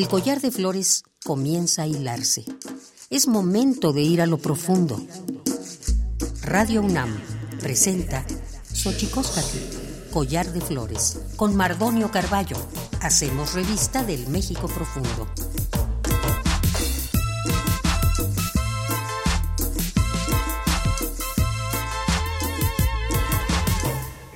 El collar de flores comienza a hilarse. Es momento de ir a lo profundo. Radio UNAM presenta Xochicóscatl, collar de flores, con Mardonio Carballo. Hacemos revista del México profundo.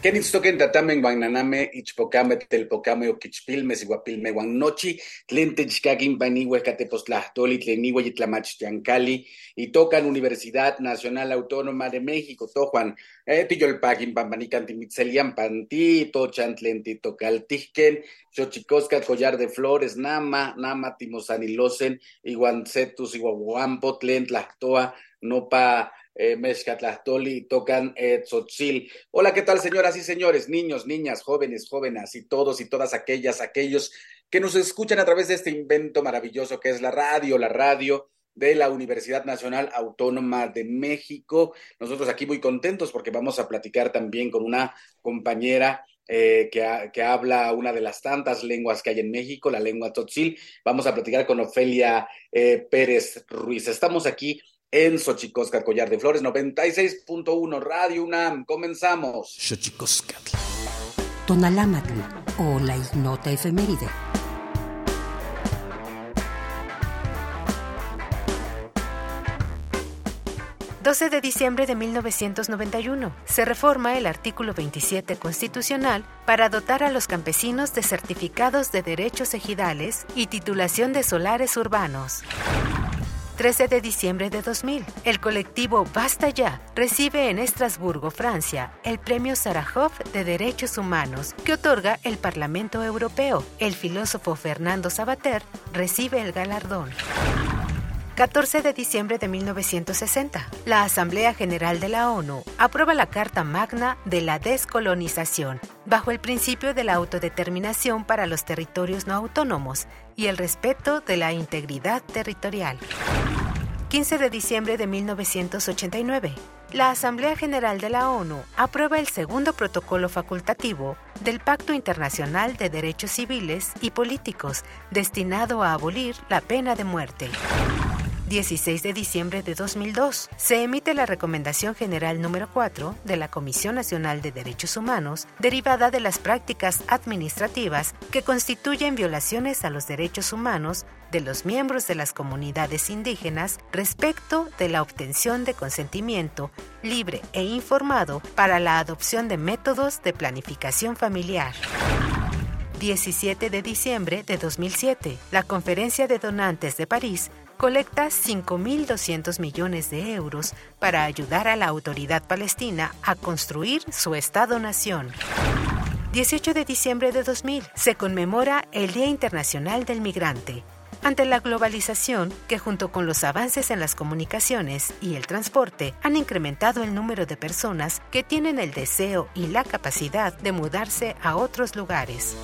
Kenitstoken tatamen guananame ichpocame telpocame oquichpilme siguapilme guannochi tlen techcaquin paniwe catepostlahtoli tleniwe yitlamachtiancali y tocan Universidad Nacional Autónoma de México tojuan eh, tiyolpaquin pampanican timitzelian panti tochan tlen titocaltijken xochicosca collar de flores nama nama timosanilosen iguancetus iguaguampo tlen tlactoa nopa eh, Mezcatlastoli, tocan eh, Tzotzil. Hola, ¿qué tal, señoras y señores, niños, niñas, jóvenes, jóvenes y todos y todas aquellas, aquellos que nos escuchan a través de este invento maravilloso que es la radio, la radio de la Universidad Nacional Autónoma de México. Nosotros aquí muy contentos porque vamos a platicar también con una compañera eh, que, que, habla una de las tantas lenguas que hay en México, la lengua tzotzil. Vamos a platicar con Ofelia eh, Pérez Ruiz. Estamos aquí en Xochicosca, Collar de Flores, 96.1 Radio UNAM. Comenzamos. Xochicoscatl. Tonalámatl o la ignota efeméride. ...12 de diciembre de 1991... ...se reforma el artículo 27 constitucional... ...para dotar a los campesinos de certificados de derechos ejidales... ...y titulación de solares urbanos. 13 de diciembre de 2000, el colectivo Basta Ya recibe en Estrasburgo, Francia, el Premio Sarajov de Derechos Humanos que otorga el Parlamento Europeo. El filósofo Fernando Sabater recibe el galardón. 14 de diciembre de 1960, la Asamblea General de la ONU aprueba la Carta Magna de la Descolonización, bajo el principio de la autodeterminación para los territorios no autónomos y el respeto de la integridad territorial. 15 de diciembre de 1989, la Asamblea General de la ONU aprueba el segundo protocolo facultativo del Pacto Internacional de Derechos Civiles y Políticos destinado a abolir la pena de muerte. 16 de diciembre de 2002, se emite la Recomendación General número 4 de la Comisión Nacional de Derechos Humanos, derivada de las prácticas administrativas que constituyen violaciones a los derechos humanos de los miembros de las comunidades indígenas respecto de la obtención de consentimiento libre e informado para la adopción de métodos de planificación familiar. 17 de diciembre de 2007, la Conferencia de Donantes de París colecta 5.200 millones de euros para ayudar a la autoridad palestina a construir su Estado-nación. 18 de diciembre de 2000 se conmemora el Día Internacional del Migrante. Ante la globalización, que junto con los avances en las comunicaciones y el transporte han incrementado el número de personas que tienen el deseo y la capacidad de mudarse a otros lugares.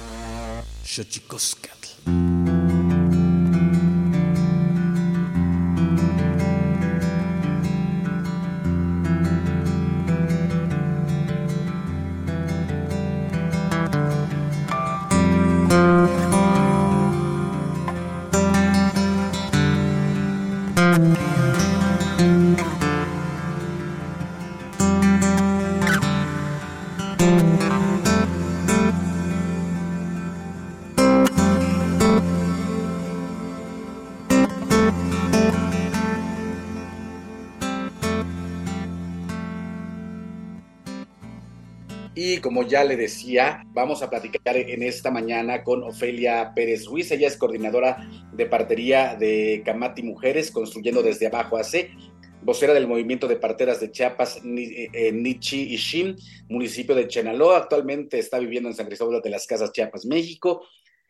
Como ya le decía, vamos a platicar en esta mañana con Ofelia Pérez Ruiz. Ella es coordinadora de partería de Camati Mujeres, construyendo desde abajo AC, vocera del movimiento de parteras de Chiapas, eh, eh, Nichi Ishim, municipio de Chenaló. Actualmente está viviendo en San Cristóbal de las Casas, Chiapas, México.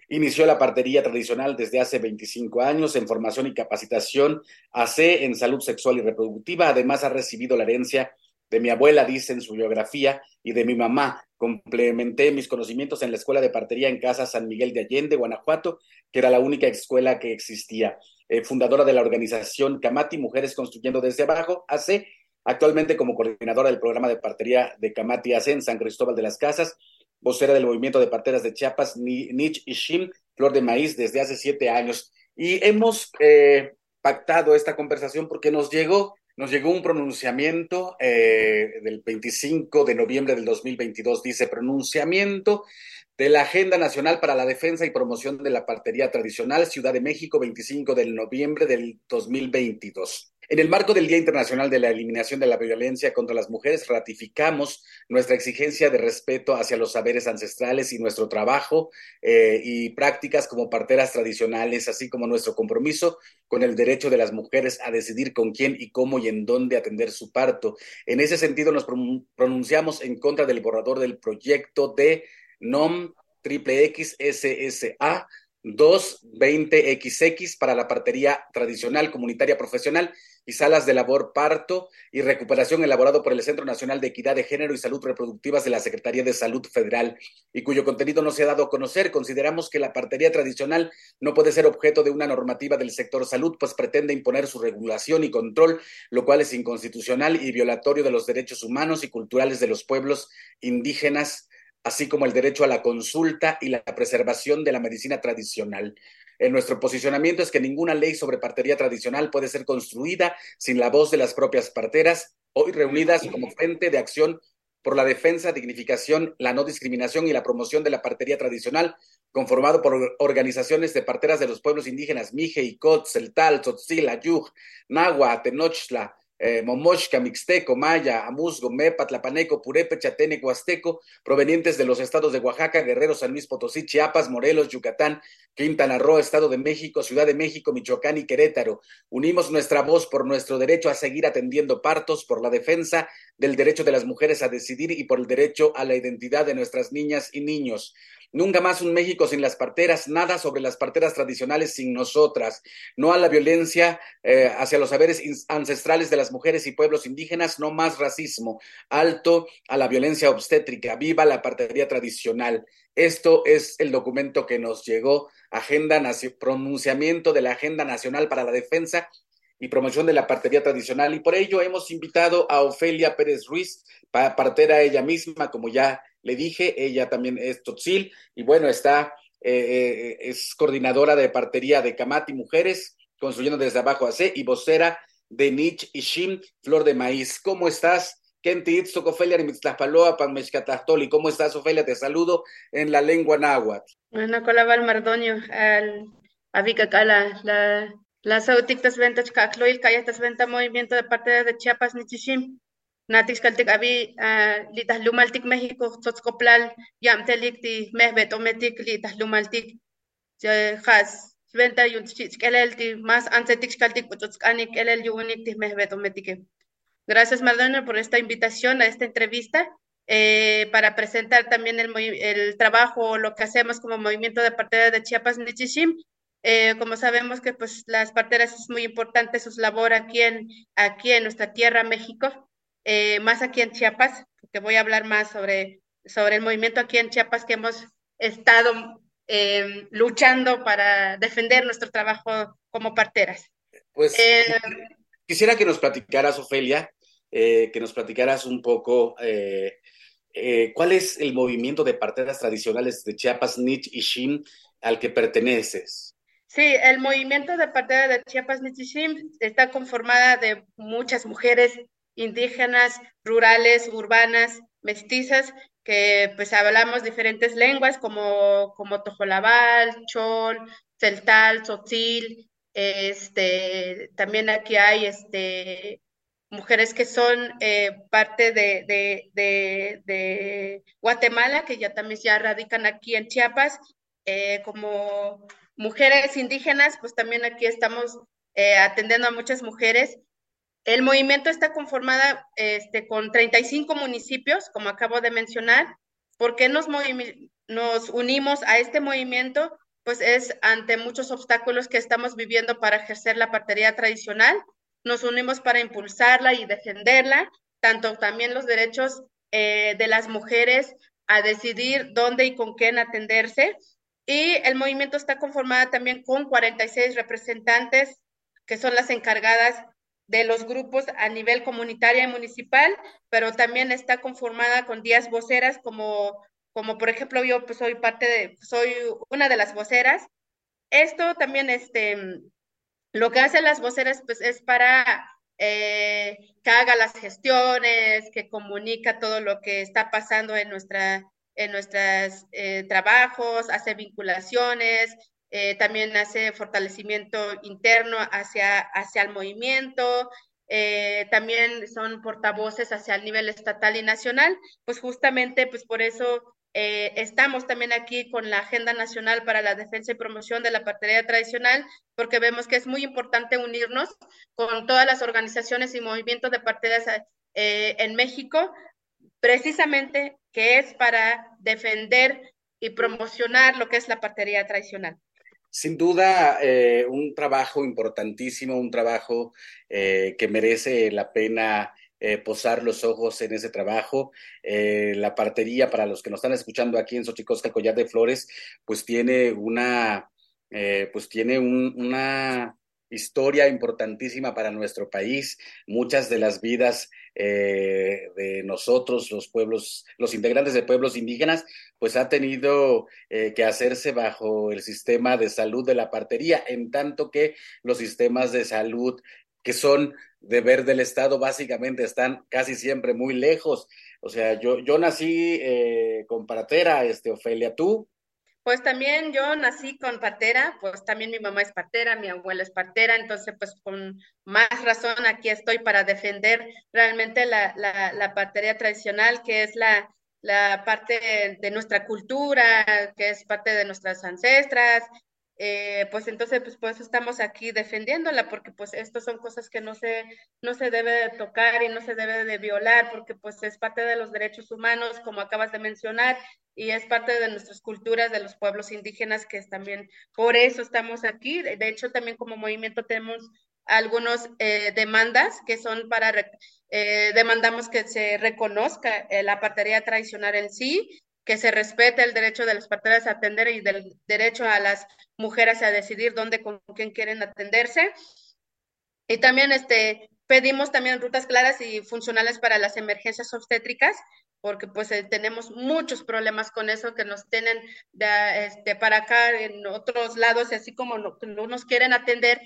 Inició la partería tradicional desde hace 25 años en formación y capacitación AC en salud sexual y reproductiva. Además, ha recibido la herencia de mi abuela, dice en su biografía, y de mi mamá. Complementé mis conocimientos en la Escuela de Partería en Casa San Miguel de Allende, Guanajuato, que era la única escuela que existía. Eh, fundadora de la organización Camati Mujeres Construyendo desde Abajo, AC, actualmente como coordinadora del programa de partería de Camati AC en San Cristóbal de las Casas, vocera del movimiento de parteras de Chiapas, Nich Ishim, Flor de Maíz, desde hace siete años. Y hemos eh, pactado esta conversación porque nos llegó nos llegó un pronunciamiento eh, del 25 de noviembre del 2022, dice pronunciamiento de la Agenda Nacional para la Defensa y Promoción de la Partería Tradicional, Ciudad de México, 25 de noviembre del 2022. En el marco del Día Internacional de la Eliminación de la Violencia contra las Mujeres, ratificamos nuestra exigencia de respeto hacia los saberes ancestrales y nuestro trabajo eh, y prácticas como parteras tradicionales, así como nuestro compromiso con el derecho de las mujeres a decidir con quién y cómo y en dónde atender su parto. En ese sentido, nos pronunciamos en contra del borrador del proyecto de NOM triple XSSA 220XX para la partería tradicional, comunitaria, profesional y salas de labor parto y recuperación elaborado por el Centro Nacional de Equidad de Género y Salud Reproductivas de la Secretaría de Salud Federal y cuyo contenido no se ha dado a conocer. Consideramos que la partería tradicional no puede ser objeto de una normativa del sector salud, pues pretende imponer su regulación y control, lo cual es inconstitucional y violatorio de los derechos humanos y culturales de los pueblos indígenas así como el derecho a la consulta y la preservación de la medicina tradicional. En nuestro posicionamiento es que ninguna ley sobre partería tradicional puede ser construida sin la voz de las propias parteras, hoy reunidas como frente de acción por la defensa, dignificación, la no discriminación y la promoción de la partería tradicional, conformado por organizaciones de parteras de los pueblos indígenas Mije, Icot, Celtal, Tzotzil, Ayuj, Nahua, Tenochtla, eh, Momoshka, Mixteco, Maya, Amuzgo, Mepa, Tlapaneco, Purepe, Chatene, Huasteco, provenientes de los estados de Oaxaca, Guerrero, San Luis Potosí, Chiapas, Morelos, Yucatán, Quintana Roo, Estado de México, Ciudad de México, Michoacán y Querétaro. Unimos nuestra voz por nuestro derecho a seguir atendiendo partos, por la defensa del derecho de las mujeres a decidir y por el derecho a la identidad de nuestras niñas y niños. Nunca más un México sin las parteras, nada sobre las parteras tradicionales sin nosotras, no a la violencia eh, hacia los saberes ancestrales de las mujeres y pueblos indígenas, no más racismo, alto a la violencia obstétrica, viva la partería tradicional. Esto es el documento que nos llegó, agenda, pronunciamiento de la Agenda Nacional para la Defensa y promoción de la partería tradicional. Y por ello hemos invitado a Ofelia Pérez Ruiz, partera ella misma, como ya le dije, ella también es Totzil y bueno, está, eh, eh, es coordinadora de partería de Camati Mujeres, construyendo desde abajo a C y vocera de Nich y Shim, Flor de Maíz. ¿Cómo estás? ¿Cómo estás, Ofelia? Te saludo en la lengua náhuatl. Mardoño, al la la sautictas ventas cacloil, callastas venta movimiento de parte de Chiapas, Nichishim. Natix caltic abi litas lumaltic México, tzotzcoplal, yamtelik ti mehbet ometic litas lumaltic. Has venta yun kelel ti más ansetic caltic putotzcanik kelel yunik ti mehbet ometic. Gracias Mardona por esta invitación a esta entrevista. Eh, para presentar también el, el trabajo, lo que hacemos como movimiento de partida de Chiapas Nichishim. Eh, como sabemos que pues las parteras es muy importante su labor aquí en, aquí en nuestra tierra, México. Eh, más aquí en Chiapas, porque voy a hablar más sobre, sobre el movimiento aquí en Chiapas que hemos estado eh, luchando para defender nuestro trabajo como parteras. Pues eh, quisiera que nos platicaras, Ofelia, que nos platicaras un poco cuál es el movimiento de parteras tradicionales de Chiapas, Nich y Shim al que perteneces. Sí, el movimiento de parteras de Chiapas, Shim está conformada de muchas mujeres indígenas, rurales, urbanas, mestizas, que pues hablamos diferentes lenguas como, como tojolabal, chol, celtal, tzotzil, este, también aquí hay este, mujeres que son eh, parte de, de, de, Guatemala, que ya también ya radican aquí en Chiapas, eh, como mujeres indígenas, pues también aquí estamos eh, atendiendo a muchas mujeres el movimiento está conformada este, con 35 municipios, como acabo de mencionar. ¿Por qué nos, nos unimos a este movimiento? Pues es ante muchos obstáculos que estamos viviendo para ejercer la partería tradicional. Nos unimos para impulsarla y defenderla, tanto también los derechos eh, de las mujeres a decidir dónde y con quién atenderse. Y el movimiento está conformado también con 46 representantes que son las encargadas de los grupos a nivel comunitario y municipal, pero también está conformada con 10 voceras, como, como por ejemplo yo pues, soy parte de, soy una de las voceras. Esto también, este, lo que hacen las voceras pues es para eh, que haga las gestiones, que comunica todo lo que está pasando en nuestra en nuestros eh, trabajos, hace vinculaciones, eh, también hace fortalecimiento interno hacia, hacia el movimiento, eh, también son portavoces hacia el nivel estatal y nacional, pues justamente pues por eso eh, estamos también aquí con la Agenda Nacional para la Defensa y Promoción de la Partería Tradicional, porque vemos que es muy importante unirnos con todas las organizaciones y movimientos de parteras en México, precisamente que es para defender y promocionar lo que es la partería tradicional. Sin duda, eh, un trabajo importantísimo, un trabajo eh, que merece la pena eh, posar los ojos en ese trabajo. la partería, para los que nos están escuchando aquí en Xochicosca, Collar de Flores, pues tiene una, pues tiene una historia importantísima para nuestro país. Muchas de las vidas eh, de nosotros, los pueblos, los integrantes de pueblos indígenas, pues ha tenido eh, que hacerse bajo el sistema de salud de la partería, en tanto que los sistemas de salud que son deber del Estado básicamente están casi siempre muy lejos. O sea, yo, yo nací eh, con partera, este, Ofelia, ¿tú? Pues también yo nací con partera, pues también mi mamá es partera, mi abuela es partera, entonces pues con más razón aquí estoy para defender realmente la, la, la tradicional, que es la, la parte de nuestra cultura, que es parte de nuestras ancestras, eh, pues entonces pues, pues estamos aquí defendiéndola porque pues estas son cosas que no se no se debe de tocar y no se debe de violar porque pues es parte de los derechos humanos como acabas de mencionar y es parte de nuestras culturas de los pueblos indígenas que es también por eso estamos aquí. De hecho también como movimiento tenemos algunos eh, demandas que son para eh, demandamos que se reconozca la partería tradicional en sí que se respete el derecho de las parteras a atender y del derecho a las mujeres a decidir dónde, con quién quieren atenderse. Y también este, pedimos también rutas claras y funcionales para las emergencias obstétricas, porque pues eh, tenemos muchos problemas con eso que nos tienen de, este, para acá en otros lados, así como no, no nos quieren atender,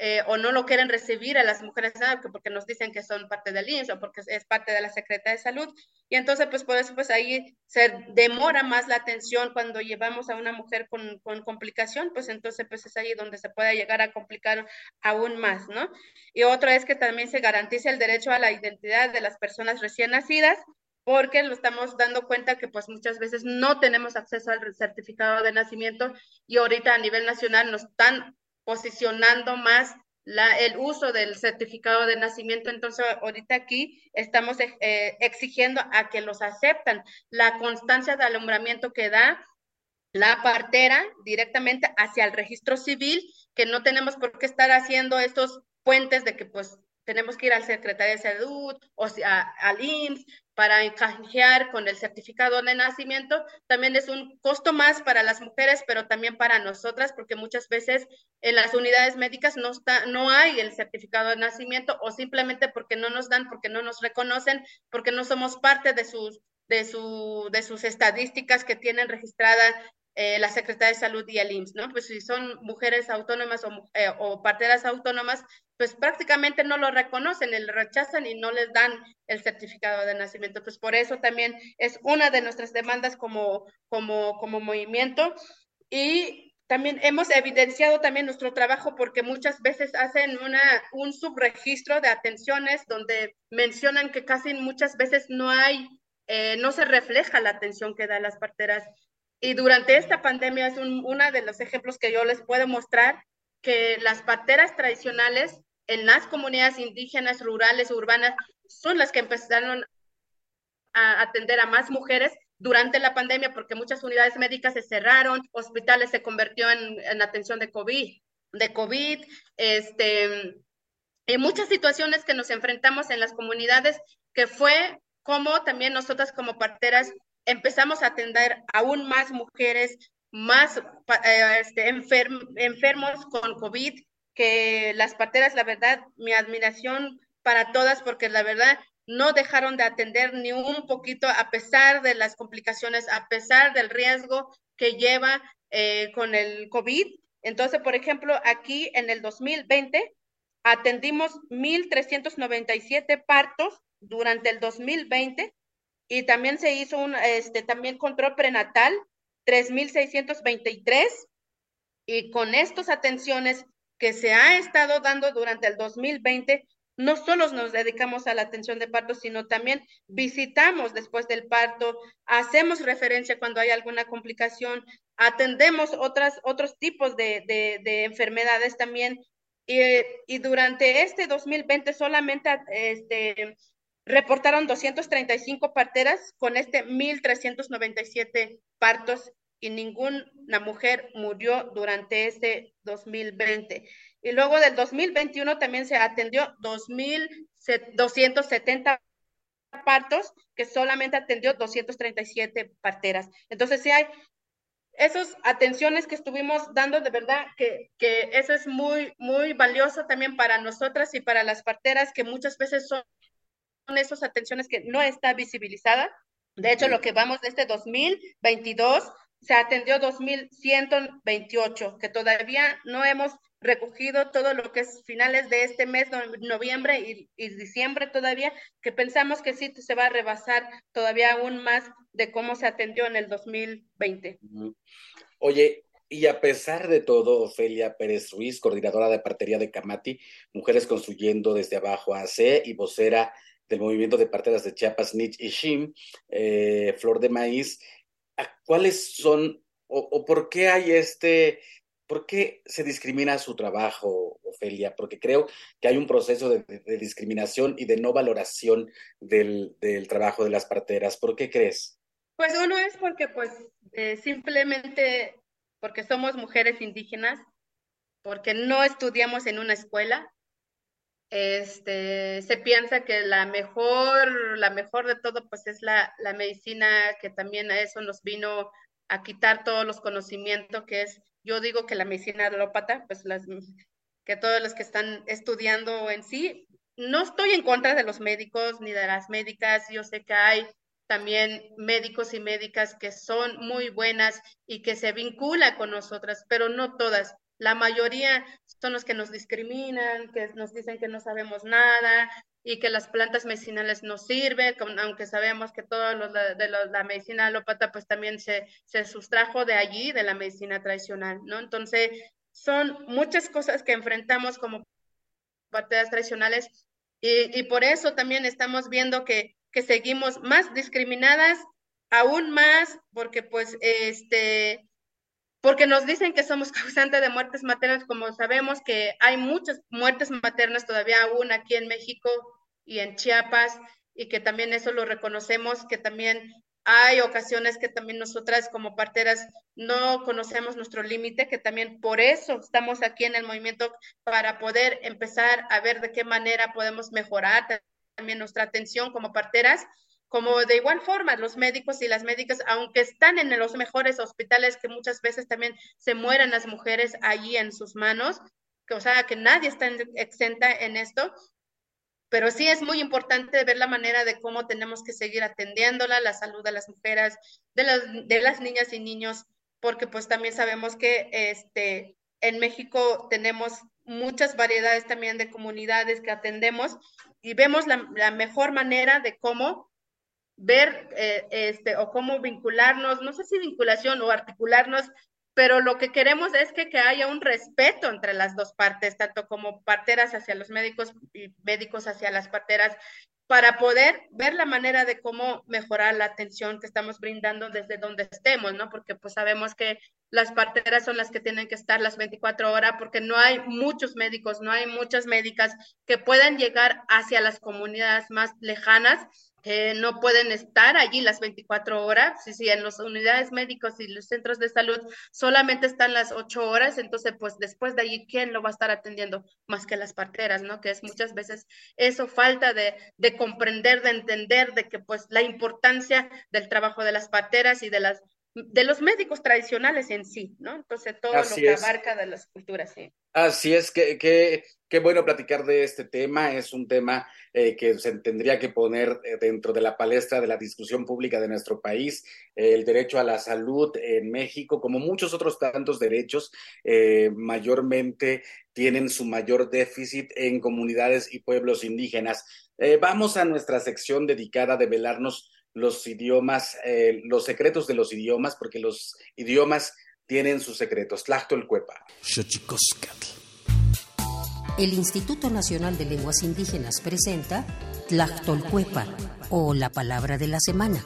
eh, o no lo quieren recibir a las mujeres porque nos dicen que son parte del INS o porque es parte de la Secretaría de Salud. Y entonces, pues por eso, pues ahí se demora más la atención cuando llevamos a una mujer con, con complicación, pues entonces, pues es ahí donde se puede llegar a complicar aún más, ¿no? Y otro es que también se garantice el derecho a la identidad de las personas recién nacidas, porque lo estamos dando cuenta que pues muchas veces no tenemos acceso al certificado de nacimiento y ahorita a nivel nacional nos están posicionando más la, el uso del certificado de nacimiento. Entonces, ahorita aquí estamos eh, exigiendo a que los aceptan la constancia de alumbramiento que da la partera directamente hacia el registro civil, que no tenemos por qué estar haciendo estos puentes de que pues tenemos que ir al secretario de salud o al IMSS para encajar con el certificado de nacimiento. También es un costo más para las mujeres, pero también para nosotras, porque muchas veces en las unidades médicas no, está, no hay el certificado de nacimiento o simplemente porque no nos dan, porque no nos reconocen, porque no somos parte de sus de, su, de sus estadísticas que tienen registrada eh, la Secretaría de Salud y el IMSS, ¿no? Pues si son mujeres autónomas o, eh, o, parteras autónomas, pues prácticamente no lo reconocen, le rechazan y no les dan el certificado de nacimiento. Pues por eso también es una de nuestras demandas como, como, como movimiento. Y también hemos evidenciado también nuestro trabajo porque muchas veces hacen una, un subregistro de atenciones donde mencionan que casi muchas veces no hay, eh, no se refleja la atención que dan las parteras y durante esta pandemia es uno de los ejemplos que yo les puedo mostrar que las parteras tradicionales en las comunidades indígenas, rurales, urbanas, son las que empezaron a atender a más mujeres durante la pandemia porque muchas unidades médicas se cerraron, hospitales se convirtió en, en atención de COVID, de COVID, este, y muchas situaciones que nos enfrentamos en las comunidades que fue como también nosotras como parteras empezamos a atender aún más mujeres, más eh, este, enfermos con COVID, que las parteras, la verdad, mi admiración para todas, porque la verdad no dejaron de atender ni un poquito a pesar de las complicaciones, a pesar del riesgo que lleva eh, con el COVID. Entonces, por ejemplo, aquí en el 2020 atendimos 1.397 partos durante el 2020 y también se hizo un este, también control prenatal, 3.623, Y con estas atenciones que se ha estado dando durante el 2020, no solo nos dedicamos a la atención de parto, sino también visitamos después del parto, hacemos referencia cuando hay alguna complicación, atendemos otras, otros tipos de, de, enfermedades también. Y, y, durante este 2020 solamente este, reportaron 235 parteras con este 1.397 partos y ninguna mujer murió durante este 2020. Y luego del 2021 también se atendió 2.270 partos, que solamente atendió 237 parteras. Entonces, sí hay esas atenciones que estuvimos dando, de verdad que, que eso es muy, muy valioso también para nosotras y para las parteras, que muchas veces son esas atenciones que no está visibilizada. De hecho, lo que vamos de este 2022 se atendió 2.128, que todavía no hemos recogido todo lo que es finales de este mes, noviembre y, diciembre todavía, que pensamos que sí se va a rebasar todavía aún más de cómo se atendió en el 2020. Oye, y a pesar de todo, Ofelia Pérez Ruiz, coordinadora de partería de Camati, Mujeres Construyendo desde Abajo AC y vocera del movimiento de parteras de Chiapas, Nich y Shim, eh, Flor de Maíz, ¿cuáles son o, por qué hay este, por qué se discrimina su trabajo, Ofelia? Porque creo que hay un proceso de, discriminación y de no valoración del, trabajo de las parteras. ¿Por qué crees? Pues uno es porque pues eh, simplemente porque somos mujeres indígenas, porque no estudiamos en una escuela, este, se piensa que la mejor, la mejor de todo, pues es la, la medicina, que también a eso nos vino a quitar todos los conocimientos, que es, yo digo que la medicina alópata, pues las, que todos los que están estudiando en sí, no estoy en contra de los médicos ni de las médicas, yo sé que hay también médicos y médicas que son muy buenas y que se vinculan con nosotras, pero no todas. La mayoría son los que nos discriminan, que nos dicen que no sabemos nada y que las plantas medicinales no sirven, aunque sabemos que todo lo de la medicina alópata pues también se, se sustrajo de allí, de la medicina tradicional, ¿no? Entonces, son muchas cosas que enfrentamos como parteras tradicionales y, y por eso también estamos viendo que, que seguimos más discriminadas, aún más, porque pues este porque nos dicen que somos causantes de muertes maternas, como sabemos que hay muchas muertes maternas todavía aún aquí en México y en Chiapas, y que también eso lo reconocemos, que también hay ocasiones que también nosotras como parteras no conocemos nuestro límite, que también por eso estamos aquí en el movimiento para poder empezar a ver de qué manera podemos mejorar también nuestra atención como parteras como de igual forma los médicos y las médicas, aunque están en los mejores hospitales, que muchas veces también se mueren las mujeres allí en sus manos, que, o sea, que nadie está exenta en esto, pero sí es muy importante ver la manera de cómo tenemos que seguir atendiéndola, la salud de las mujeres, de las, de las niñas y niños, porque pues también sabemos que este, en México tenemos muchas variedades también de comunidades que atendemos y vemos la, la mejor manera de cómo ver eh, este, o cómo vincularnos, no sé si vinculación o articularnos, pero lo que queremos es que, que haya un respeto entre las dos partes, tanto como parteras hacia los médicos y médicos hacia las parteras, para poder ver la manera de cómo mejorar la atención que estamos brindando desde donde estemos, ¿no? Porque pues sabemos que las parteras son las que tienen que estar las 24 horas porque no hay muchos médicos, no hay muchas médicas que puedan llegar hacia las comunidades más lejanas que no pueden estar allí las 24 horas. Si, si en las unidades médicas y los centros de salud solamente están las 8 horas, entonces pues después de allí, ¿quién lo va a estar atendiendo más que las parteras, no? Que es muchas veces eso falta de, de comprender, de entender, de que pues la importancia del trabajo de las parteras y de las de los médicos tradicionales en sí, ¿no? Entonces todo lo que abarca de las culturas, sí. Así es, que, que, qué bueno platicar de este tema. Es un tema eh, que se tendría que poner eh, dentro de la palestra de la discusión pública de nuestro país. el derecho a la salud en México, como muchos otros tantos derechos, eh, mayormente tienen su mayor déficit en comunidades y pueblos indígenas. vamos a nuestra sección dedicada a develarnos los idiomas, los secretos de los idiomas, porque los idiomas tienen sus secretos. Tlachtolcuepa. El Instituto Nacional de Lenguas Indígenas presenta Tlachtolcuepa o la palabra de la semana.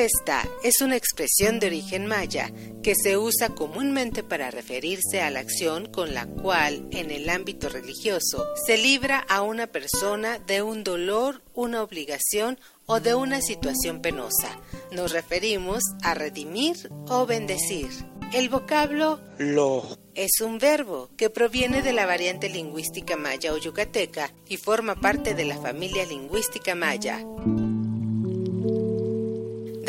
Esta es una expresión de origen maya que se usa comúnmente para referirse a la acción con la cual, en el ámbito religioso, se libra a una persona de un dolor, una obligación o de una situación penosa. Nos referimos a redimir o bendecir. El vocablo lo es un verbo que proviene de la variante lingüística maya o yucateca y forma parte de la familia lingüística maya.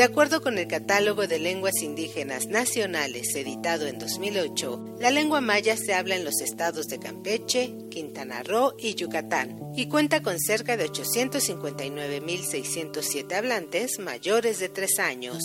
De acuerdo con el Catálogo de Lenguas Indígenas Nacionales editado en 2008, la lengua maya se habla en los estados de Campeche, Quintana Roo y Yucatán y cuenta con cerca de 859.607 hablantes mayores de 3 años.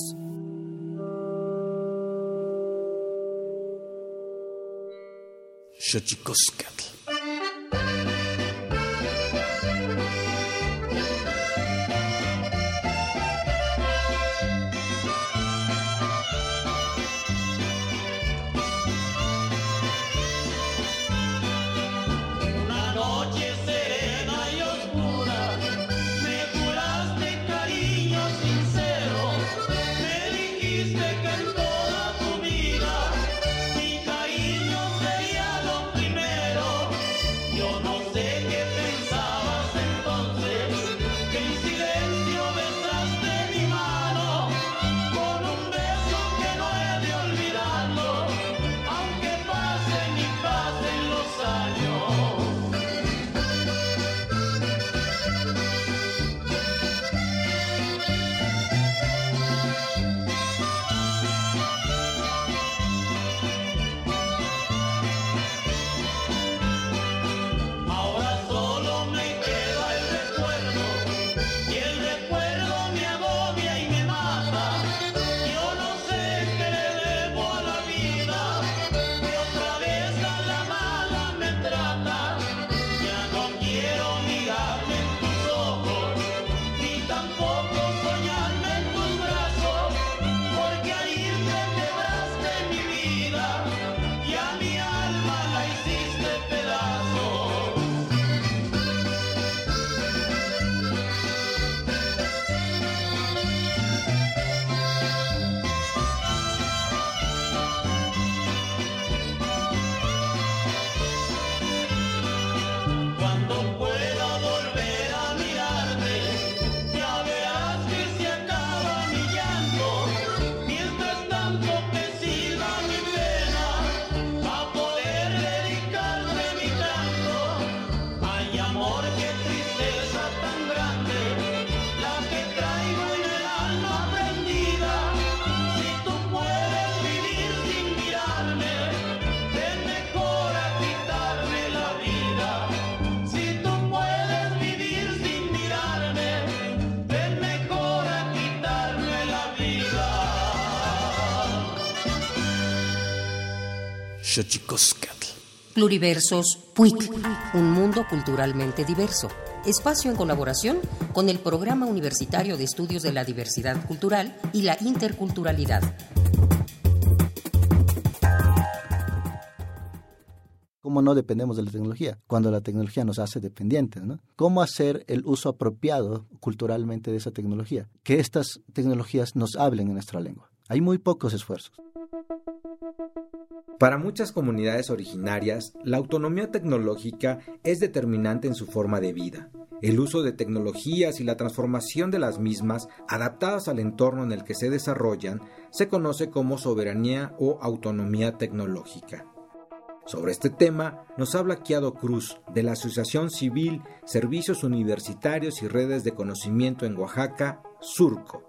Pluriversos PUIC, un mundo culturalmente diverso. Espacio en colaboración con el Programa Universitario de Estudios de la Diversidad Cultural y la Interculturalidad. ¿Cómo no dependemos de la tecnología? Cuando la tecnología nos hace dependientes, ¿no? ¿Cómo hacer el uso apropiado culturalmente de esa tecnología? Que estas tecnologías nos hablen en nuestra lengua. Hay muy pocos esfuerzos. Para muchas comunidades originarias, la autonomía tecnológica es determinante en su forma de vida. El uso de tecnologías y la transformación de las mismas, adaptadas al entorno en el que se desarrollan, se conoce como soberanía o autonomía tecnológica. Sobre este tema nos habla Kiado Cruz, de la Asociación Civil Servicios Universitarios y Redes de Conocimiento en Oaxaca, Surco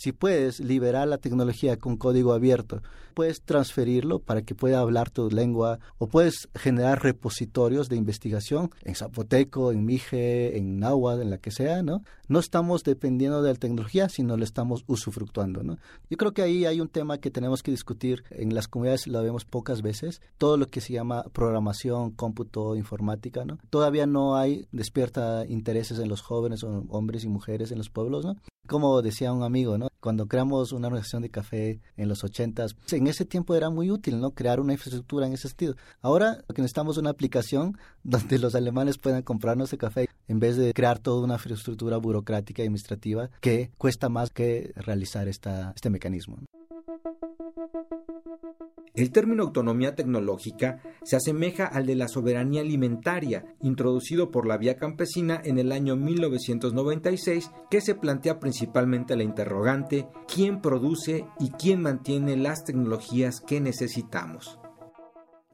Si puedes liberar la tecnología con código abierto, puedes transferirlo para que pueda hablar tu lengua o puedes generar repositorios de investigación en zapoteco, en mije, en náhuatl, en la que sea, ¿no? No estamos dependiendo de la tecnología, sino le estamos usufructuando, ¿no? Yo creo que ahí hay un tema que tenemos que discutir en las comunidades, lo vemos pocas veces, todo lo que se llama programación, cómputo, informática, ¿no? Todavía no hay, despierta intereses en los jóvenes, hombres y mujeres en los pueblos, ¿no? Como decía un amigo, ¿no? Cuando creamos una organización de café en los ochentas, en ese tiempo era muy útil, ¿no? Crear una infraestructura en ese sentido. Ahora lo que necesitamos es una aplicación donde los alemanes puedan comprarnos el café en vez de crear toda una infraestructura burocrática y administrativa que cuesta más que realizar esta, este mecanismo. El término autonomía tecnológica se asemeja al de la soberanía alimentaria, introducido por la vía campesina en el año 1996, que se plantea principalmente la interrogante ¿quién produce y quién mantiene las tecnologías que necesitamos?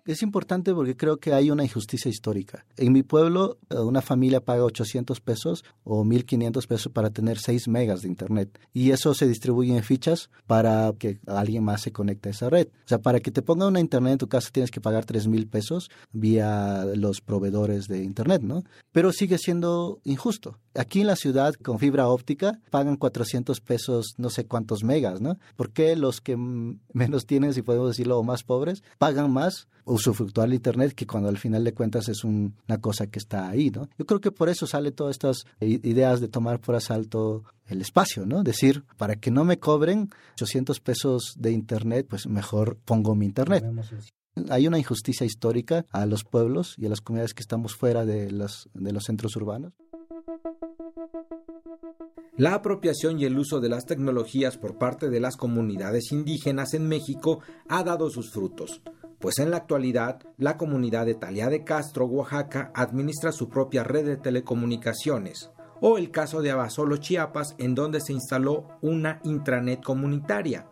Es importante porque creo que hay una injusticia histórica. En mi pueblo, eh, una familia paga 800 pesos o 1500 pesos para tener 6 megas de internet. Y eso se distribuye en fichas para que alguien más se conecte a esa red. O sea, para que te ponga una internet en tu casa tienes que pagar 3 mil pesos vía los proveedores de internet, ¿no? Pero sigue siendo injusto. Aquí en la ciudad, con fibra óptica, pagan 400 pesos no sé cuántos megas, ¿no? ¿Por qué los que menos tienen, si podemos decirlo, o más pobres, pagan más usufructuar el Internet que cuando al final de cuentas es una cosa que está ahí, ¿no? Yo creo que por eso sale todas estas ideas de tomar por asalto el espacio, ¿no? Decir, para que no me cobren 800 pesos de Internet, pues mejor pongo mi Internet. Hay una injusticia histórica a los pueblos y a las comunidades que estamos fuera de los, de los centros urbanos. La apropiación y el uso de las tecnologías por parte de las comunidades indígenas en México ha dado sus frutos pues en la actualidad la comunidad de Talía de Castro, Oaxaca, administra su propia red de telecomunicaciones, o el caso de Abasolo, Chiapas, en donde se instaló una intranet comunitaria.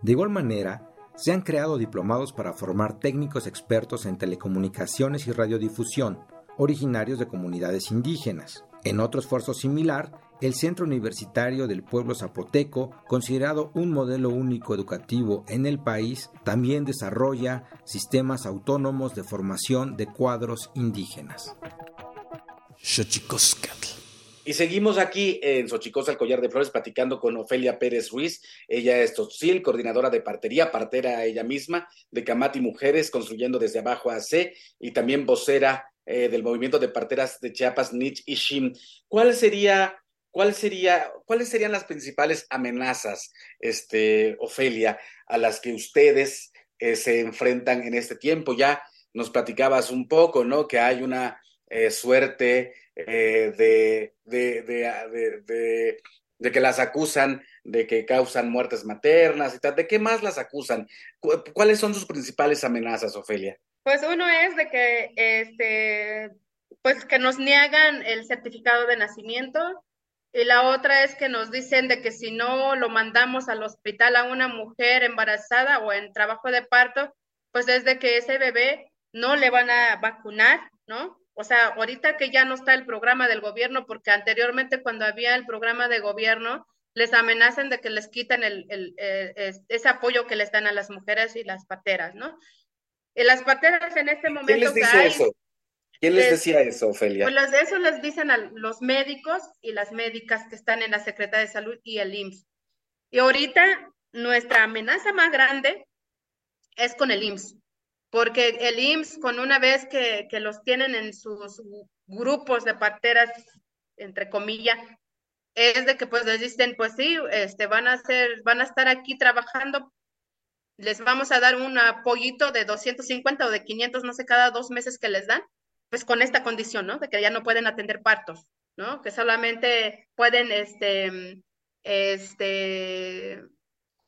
De igual manera, se han creado diplomados para formar técnicos expertos en telecomunicaciones y radiodifusión, originarios de comunidades indígenas. En otro esfuerzo similar, el Centro Universitario del Pueblo Zapoteco, considerado un modelo único educativo en el país, también desarrolla sistemas autónomos de formación de cuadros indígenas. Y seguimos aquí en Xochicosca, el Collar de Flores, platicando con Ofelia Pérez Ruiz. Ella es Totzil, coordinadora de partería, partera ella misma, de Camati Mujeres, construyendo desde abajo a C, y también vocera eh, del movimiento de parteras de Chiapas, Nich y Shim. ¿Cuál sería ¿cuál sería, ¿cuáles serían las principales amenazas, este, Ofelia, a las que ustedes eh, se enfrentan en este tiempo? Ya nos platicabas un poco, ¿no? Que hay una eh, suerte eh, de, de, de, de, que las acusan de que causan muertes maternas y tal. ¿De qué más las acusan? ¿Cuáles son sus principales amenazas, Ofelia? Pues uno es de que, este, pues que nos niegan el certificado de nacimiento, y la otra es que nos dicen de que si no lo mandamos al hospital a una mujer embarazada o en trabajo de parto, pues es de que ese bebé no le van a vacunar, ¿no? O sea, ahorita que ya no está el programa del gobierno, porque anteriormente cuando había el programa de gobierno, les amenazan de que les quiten el, el, eh, ese apoyo que les dan a las mujeres y las pateras, ¿no? Y las pateras en este momento... ¿Quién les dice eso? ¿Quién les decía eso, Ofelia? Pues eso les dicen a los médicos y las médicas que están en la Secretaría de Salud y el IMSS. Y ahorita nuestra amenaza más grande es con el IMSS, porque el IMSS, con una vez que, que los tienen en sus grupos de parteras, entre comillas, es de que pues les dicen, pues sí, este, van a hacer, van a estar aquí trabajando, les vamos a dar un apoyito de 250 o de 500, no sé, cada dos meses que les dan, pues con esta condición, ¿no? De que ya no pueden atender partos, ¿no? Que solamente pueden, este, este,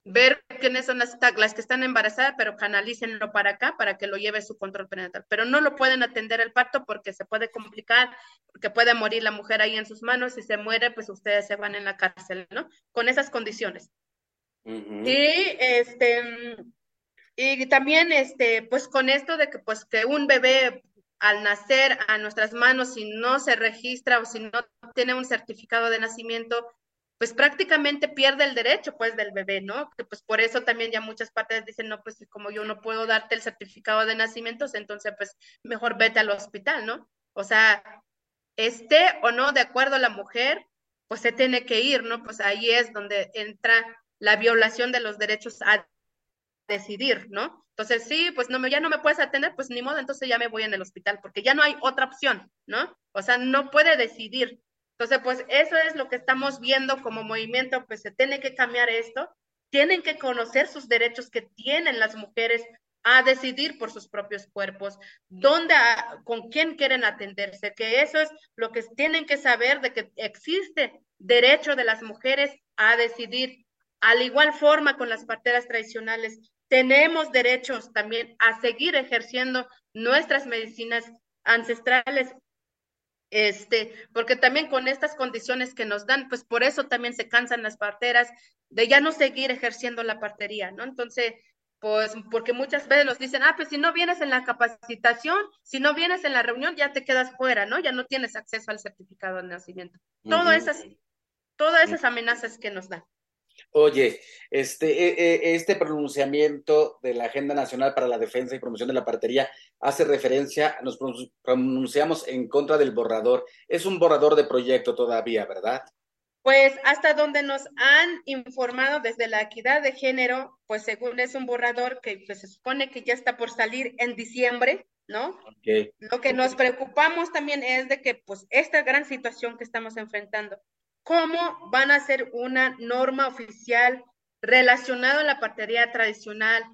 ver quiénes son las, las que están embarazadas, pero canalícenlo para acá para que lo lleve su control prenatal. Pero no lo pueden atender el parto porque se puede complicar, porque puede morir la mujer ahí en sus manos. Si se muere, pues ustedes se van en la cárcel, ¿no? Con esas condiciones. Y este y también este pues con esto de que pues que un bebé al nacer a nuestras manos, si no se registra o si no tiene un certificado de nacimiento, pues prácticamente pierde el derecho pues del bebé, ¿no? Que pues por eso también ya muchas partes dicen, no, pues como yo no puedo darte el certificado de nacimiento, entonces pues mejor vete al hospital, ¿no? O sea, esté o no de acuerdo a la mujer, pues se tiene que ir, ¿no? Pues ahí es donde entra la violación de los derechos a decidir, ¿no? Entonces, sí, pues no, ya no me puedes atender, pues ni modo, entonces ya me voy en el hospital, porque ya no hay otra opción, ¿no? O sea, no puede decidir. Entonces, pues eso es lo que estamos viendo como movimiento, pues se tiene que cambiar esto, tienen que conocer sus derechos que tienen las mujeres a decidir por sus propios cuerpos, dónde, con quién quieren atenderse, que eso es lo que tienen que saber de que existe derecho de las mujeres a decidir. Al igual forma con las parteras tradicionales, tenemos derechos también a seguir ejerciendo nuestras medicinas ancestrales este, porque también con estas condiciones que nos dan, pues por eso también se cansan las parteras de ya no seguir ejerciendo la partería, ¿no? Entonces, pues porque muchas veces nos dicen, ah, pues si no vienes en la capacitación, si no vienes en la reunión, ya te quedas fuera, ¿no? Ya no tienes acceso al certificado de nacimiento. Todas esas, todas esas amenazas que nos dan. Oye, este, e, e, este pronunciamiento de la Agenda Nacional para la Defensa y Promoción de la Partería hace referencia, nos pronunciamos en contra del borrador. Es un borrador de proyecto todavía, ¿verdad? Pues hasta donde nos han informado desde la equidad de género, pues según es un borrador que pues, se supone que ya está por salir en diciembre, ¿no? Lo que nos preocupamos también es de que pues esta gran situación que estamos enfrentando, ¿cómo van a ser una norma oficial relacionada a la partería tradicional?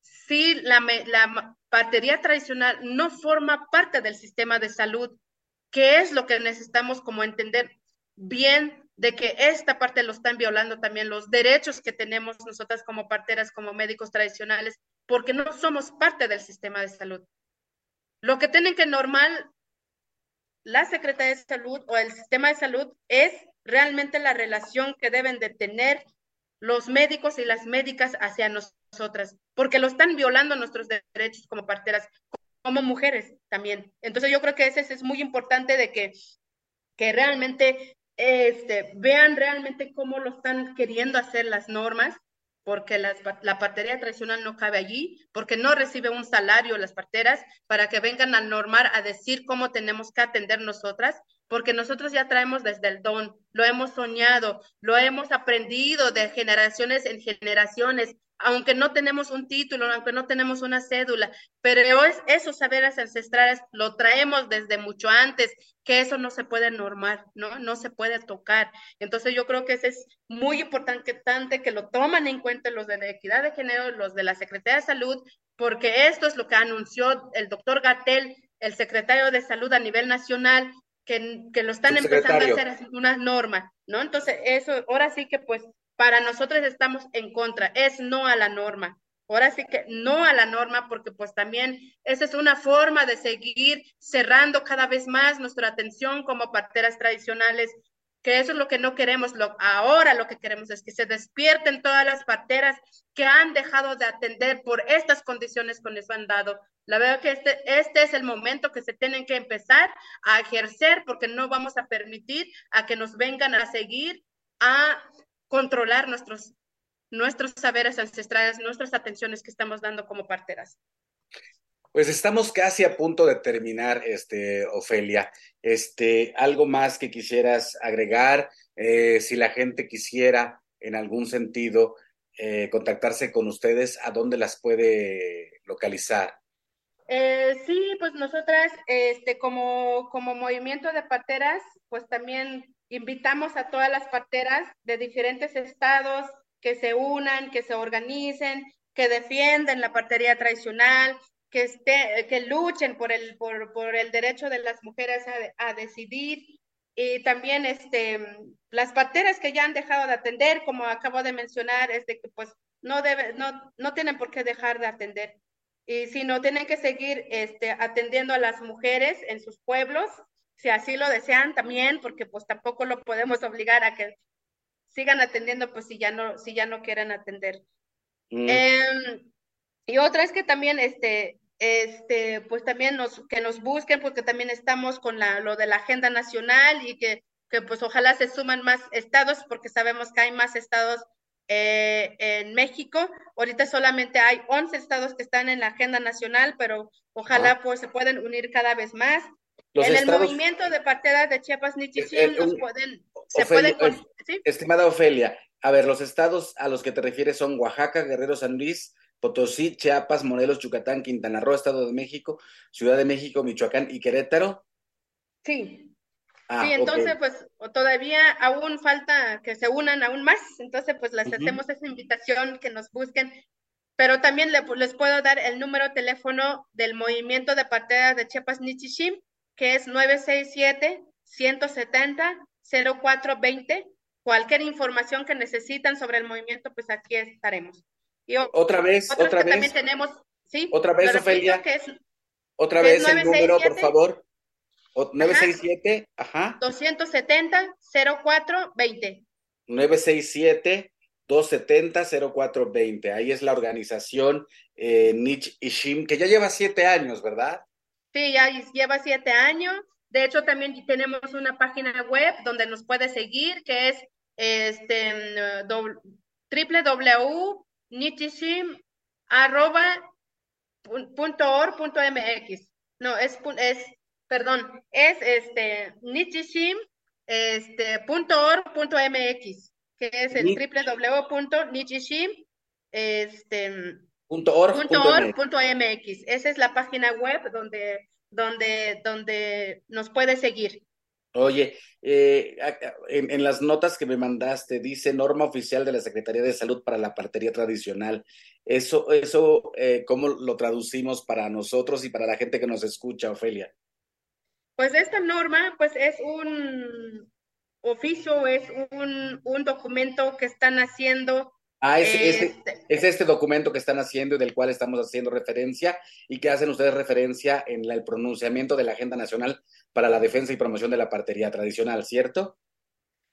Si la, la partería tradicional no forma parte del sistema de salud, ¿qué es lo que necesitamos como entender bien de que esta parte lo están violando también los derechos que tenemos nosotras como parteras, como médicos tradicionales, porque no somos parte del sistema de salud. Lo que tienen que normal la Secretaría de Salud o el sistema de salud es realmente la relación que deben de tener los médicos y las médicas hacia nosotras, porque lo están violando nuestros derechos como parteras, como mujeres también. Entonces yo creo que ese es muy importante de que, que realmente este, vean realmente cómo lo están queriendo hacer las normas, porque la partería tradicional no cabe allí, porque no recibe un salario las parteras para que vengan a normar, a decir cómo tenemos que atender nosotras, porque nosotros ya traemos desde el don, lo hemos soñado, lo hemos aprendido de generaciones en generaciones, aunque no tenemos un título, aunque no tenemos una cédula, pero es, esos saberes ancestrales lo traemos desde mucho antes, que eso no se puede normar, ¿no? No se puede tocar. Entonces yo creo que eso es muy importante que lo toman en cuenta los de la equidad de género, los de la Secretaría de Salud, porque esto es lo que anunció el doctor Gatel, el secretario de Salud a nivel nacional, que, que lo están empezando a hacer una norma, ¿no? Entonces eso, ahora sí que pues para nosotros estamos en contra, es no a la norma. Ahora sí que no a la norma, porque pues también esa es una forma de seguir cerrando cada vez más nuestra atención como parteras tradicionales, que eso es lo que no queremos. Lo, ahora lo que queremos es que se despierten todas las parteras que han dejado de atender por estas condiciones que les han dado. La verdad que este, este es el momento que se tienen que empezar a ejercer porque no vamos a permitir a que nos vengan a seguir a controlar nuestros, nuestros saberes ancestrales, nuestras atenciones que estamos dando como parteras. Pues estamos casi a punto de terminar, este, Ofelia. Este, algo más que quisieras agregar, eh, si la gente quisiera en algún sentido eh, contactarse con ustedes, ¿a dónde las puede localizar? Eh, sí, pues nosotras, este, como, como movimiento de parteras, pues también Invitamos a todas las parteras de diferentes estados que se unan, que se organicen, que defienden la partería tradicional, que, esté, que luchen por el, por, por el derecho de las mujeres a, a, decidir. Y también este, las parteras que ya han dejado de atender, como acabo de mencionar, es de que pues no, debe, no, no tienen por qué dejar de atender, y sino tienen que seguir este, atendiendo a las mujeres en sus pueblos si así lo desean también, porque pues tampoco lo podemos obligar a que sigan atendiendo, pues si ya no, si ya no quieren atender. Mm. Em, y otra es que también, este, este, pues también nos, que nos busquen, porque también estamos con la, lo de la agenda nacional y que que pues ojalá se suman más estados porque sabemos que hay más estados eh, en México. Ahorita solamente hay 11 estados que están en la agenda nacional, pero ojalá ah. pues se pueden unir cada vez más. en el movimiento de parteras de Chiapas Nichichim eh, nos pueden, se pueden, Estimada Ofelia, a ver, los estados a los que te refieres son Oaxaca, Guerrero, San Luis, Potosí, Chiapas, Morelos, Yucatán, Quintana Roo, Estado de México, Ciudad de México, Michoacán y Querétaro. Sí. Ah, sí, entonces pues todavía aún falta que se unan aún más, entonces pues les hacemos esa invitación que nos busquen, pero también les puedo dar el número de teléfono del movimiento de parteras de Chiapas Nichishim, que es 967-170-0420. Cualquier información que necesitan sobre el movimiento, pues aquí estaremos. Y otra vez, otra vez. También tenemos, sí. Otra vez, Ofelia. otra vez el número, por favor. 967, ajá. 270 0420. 967 270 0420. Ahí es la organización eh, Nich Ishim, que ya lleva siete años, ¿verdad? Sí, ya lleva siete años. De hecho, también tenemos una página web donde nos puede seguir, que es este www.nitishim.org.mx. No, es, es perdón, es este nichishim este, .org.mx, que es el www.nichishim este, Esa es la página web donde, donde, donde nos puede seguir. Oye, eh, en, las notas que me mandaste dice norma oficial de la Secretaría de Salud para la partería tradicional. Eso, eso, eh, ¿cómo lo traducimos para nosotros y para la gente que nos escucha, Ofelia? Pues esta norma, pues es un oficio, es un, un documento que están haciendo. Ah, es, este, es, este documento que están haciendo y del cual estamos haciendo referencia y que hacen ustedes referencia en el pronunciamiento de la Agenda Nacional para la Defensa y Promoción de la Partería Tradicional, ¿cierto?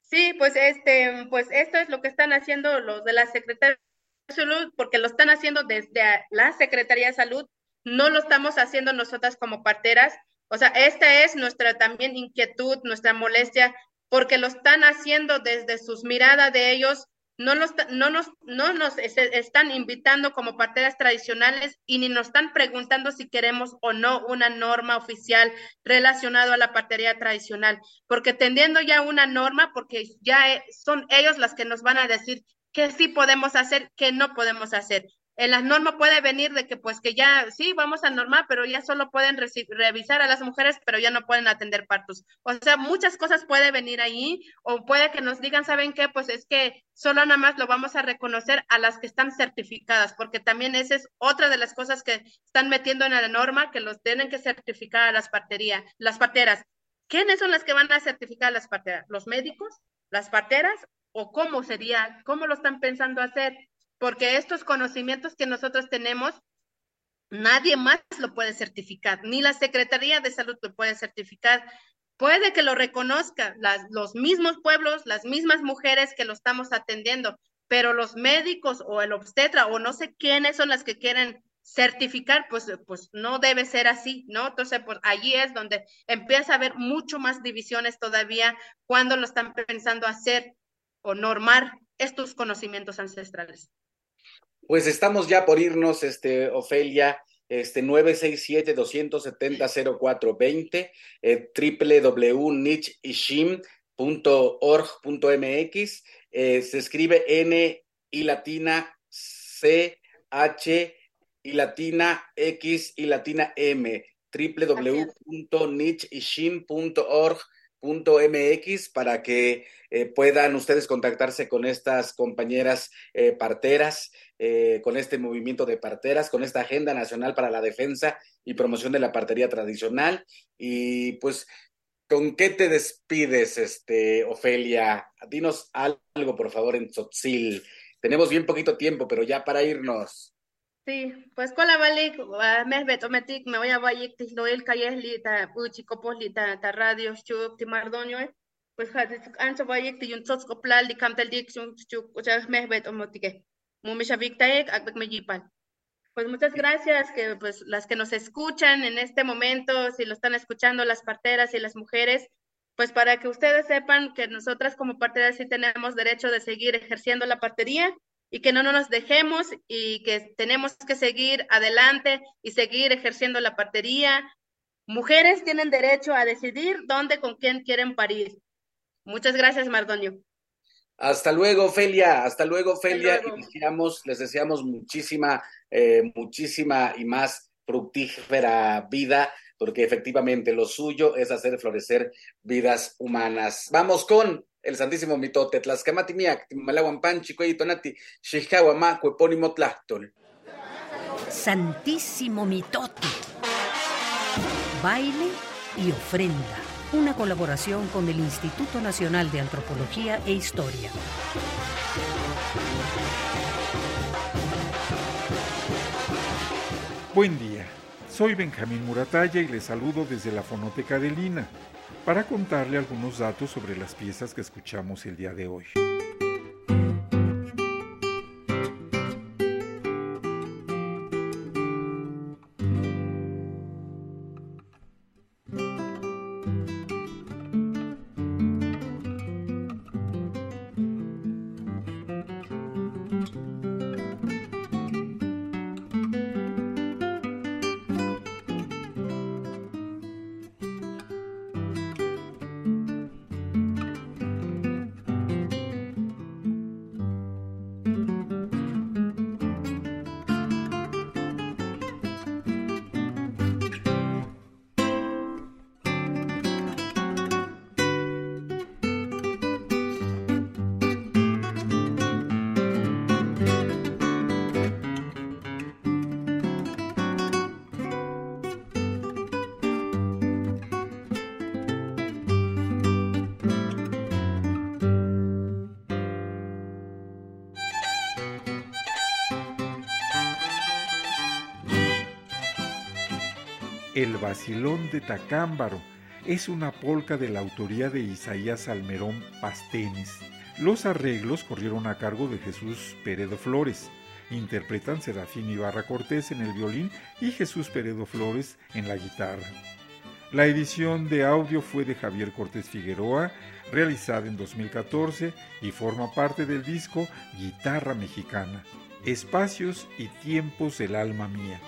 Sí, pues este, pues esto es lo que están haciendo los de la Secretaría de Salud, porque lo están haciendo desde la Secretaría de Salud, no lo estamos haciendo nosotras como parteras, o sea, esta es nuestra también inquietud, nuestra molestia, porque lo están haciendo desde sus miradas de ellos, no nos, no nos, no nos están invitando como parteras tradicionales y ni nos están preguntando si queremos o no una norma oficial relacionada a la partería tradicional, porque tendiendo ya una norma, porque ya eh, son ellos las que nos van a decir qué sí podemos hacer, qué no podemos hacer en las normas puede venir de que pues que ya sí vamos a normar, pero ya solo pueden revisar a las mujeres, pero ya no pueden atender partos. O sea, muchas cosas puede venir ahí o puede que nos digan, ¿saben qué? Pues es que solo nada más lo vamos a reconocer a las que están certificadas, porque también esa es otra de las cosas que están metiendo en la norma, que los tienen que certificar a las parterías, las parteras. ¿Quiénes son las que van a certificar a las parteras? ¿Los médicos? ¿Las parteras? ¿O cómo sería? ¿Cómo lo están pensando hacer? Porque estos conocimientos que nosotros tenemos, nadie más lo puede certificar, ni la Secretaría de Salud lo puede certificar. Puede que lo reconozca los mismos pueblos, las mismas mujeres que lo estamos atendiendo, pero los médicos o el obstetra o no sé quiénes son las que quieren certificar, pues, pues no debe ser así, ¿no? Entonces, pues allí es donde empieza a haber mucho más divisiones todavía cuando lo están pensando hacer o normar estos conocimientos ancestrales. Pues estamos ya por irnos, este, Ofelia, este 967-270-0420, eh, www.nichishim.org.mx, eh, se escribe N y latina C H y latina X y latina M, .mx para que eh, puedan ustedes contactarse con estas compañeras eh, parteras, eh, con este movimiento de parteras, con esta Agenda Nacional para la Defensa y Promoción de la Partería Tradicional. Y pues, ¿con qué te despides, este, Ofelia? Dinos algo, por favor, en Tzotzil. Tenemos bien poquito tiempo, pero ya para irnos. Sí, pues con la balik, mehbet ometik, me voy a vayik, tisloel calles li ta uchi copos ta radio chuk ti mardoño, pues ancho vayik ti yun tzotz coplal di camtel dik chuk chuk, o sea, mehbet omotike. Mumisha viktaek, akbek me yipan. Pues muchas gracias, que pues las que nos escuchan en este momento, si lo están escuchando las parteras y las mujeres, pues para que ustedes sepan que nosotras como parteras sí tenemos derecho de seguir ejerciendo la partería y que no nos dejemos y que tenemos que seguir adelante y seguir ejerciendo la partería. Mujeres tienen derecho a decidir dónde, con quién quieren parir. Muchas gracias, Mardonio. Hasta luego, Felia. Hasta luego, Felia. les deseamos muchísima, eh, muchísima y más fructífera vida, porque efectivamente lo suyo es hacer florecer vidas humanas. Vamos con el Santísimo Mitote, Tlaxcamati Miak, Panchi, Tonati, Epónimo Tlachtol. Santísimo Mitote. Baile y ofrenda. Una colaboración con el Instituto Nacional de Antropología e Historia. Buen día. Soy Benjamín Muratalla y les saludo desde la Fonoteca de Lina para contarle algunos datos sobre las piezas que escuchamos el día de hoy. El vacilón de Tacámbaro es una polca de la autoría de Isaías Almerón Pastenis. Los arreglos corrieron a cargo de Jesús Peredo Flores. Interpretan Serafín Ibarra Cortés en el violín y Jesús Peredo Flores en la guitarra. La edición de audio fue de Javier Cortés Figueroa, realizada en 2014 y forma parte del disco Guitarra Mexicana, Espacios y Tiempos del Alma Mía.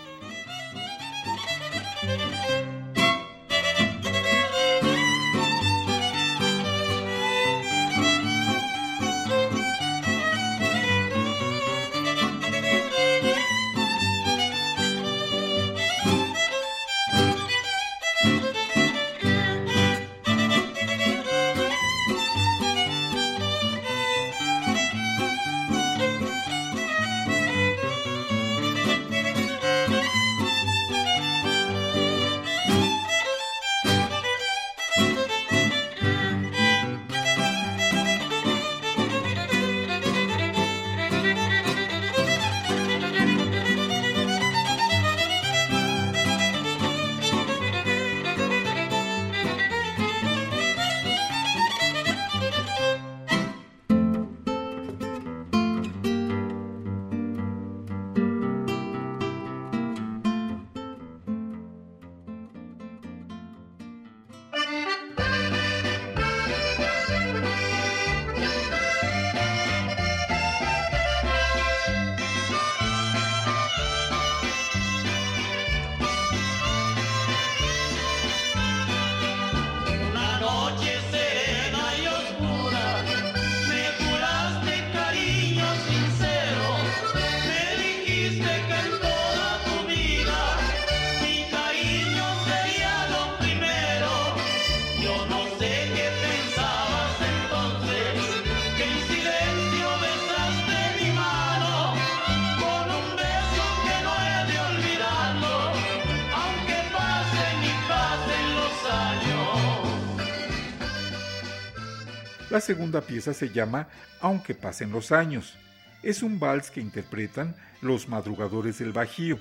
Segunda pieza se llama Aunque pasen los años. Es un vals que interpretan los madrugadores del Bajío.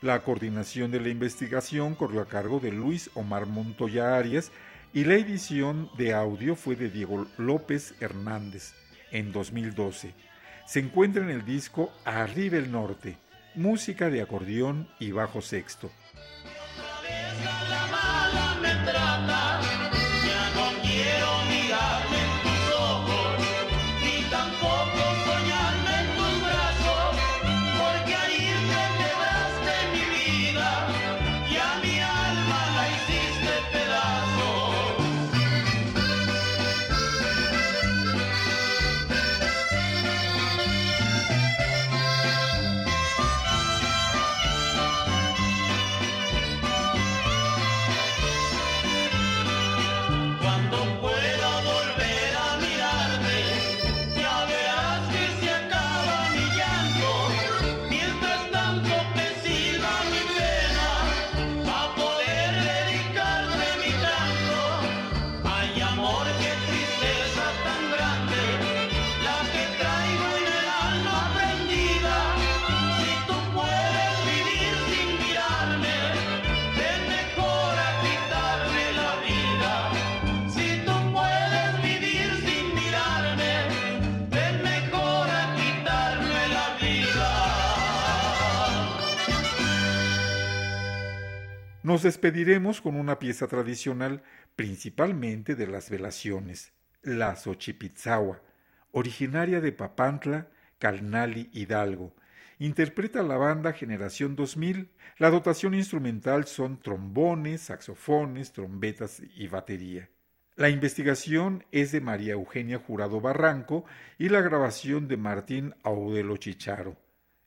La coordinación de la investigación corrió a cargo de Luis Omar Montoya Arias y la edición de audio fue de Diego López Hernández en 2012. Se encuentra en el disco Arriba el Norte, música de acordeón y bajo sexto. Nos despediremos con una pieza tradicional, principalmente de las velaciones, la Xochipitzawa, originaria de Papantla, Calnali, Hidalgo. Interpreta la banda Generación 2000. La dotación instrumental son trombones, saxofones, trombetas y batería. La investigación es de María Eugenia Jurado Barranco y la grabación de Martín Audelo Chicharo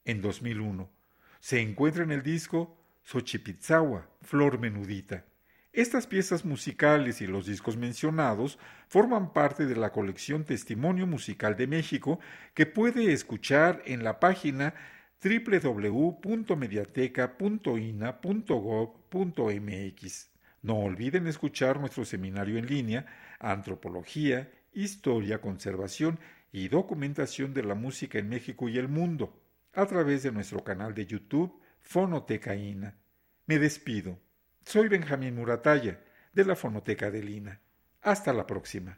en 2001. Se encuentra en el disco Flor Menudita. Estas piezas musicales y los discos mencionados forman parte de la colección Testimonio Musical de México que puede escuchar en la página www.mediateca.ina.gov.mx. No olviden escuchar nuestro seminario en línea Antropología, Historia, Conservación y Documentación de la Música en México y el Mundo a través de nuestro canal de YouTube Fonoteca INA. Me despido. Soy Benjamín Murataya, de la Fonoteca de Lina. Hasta la próxima.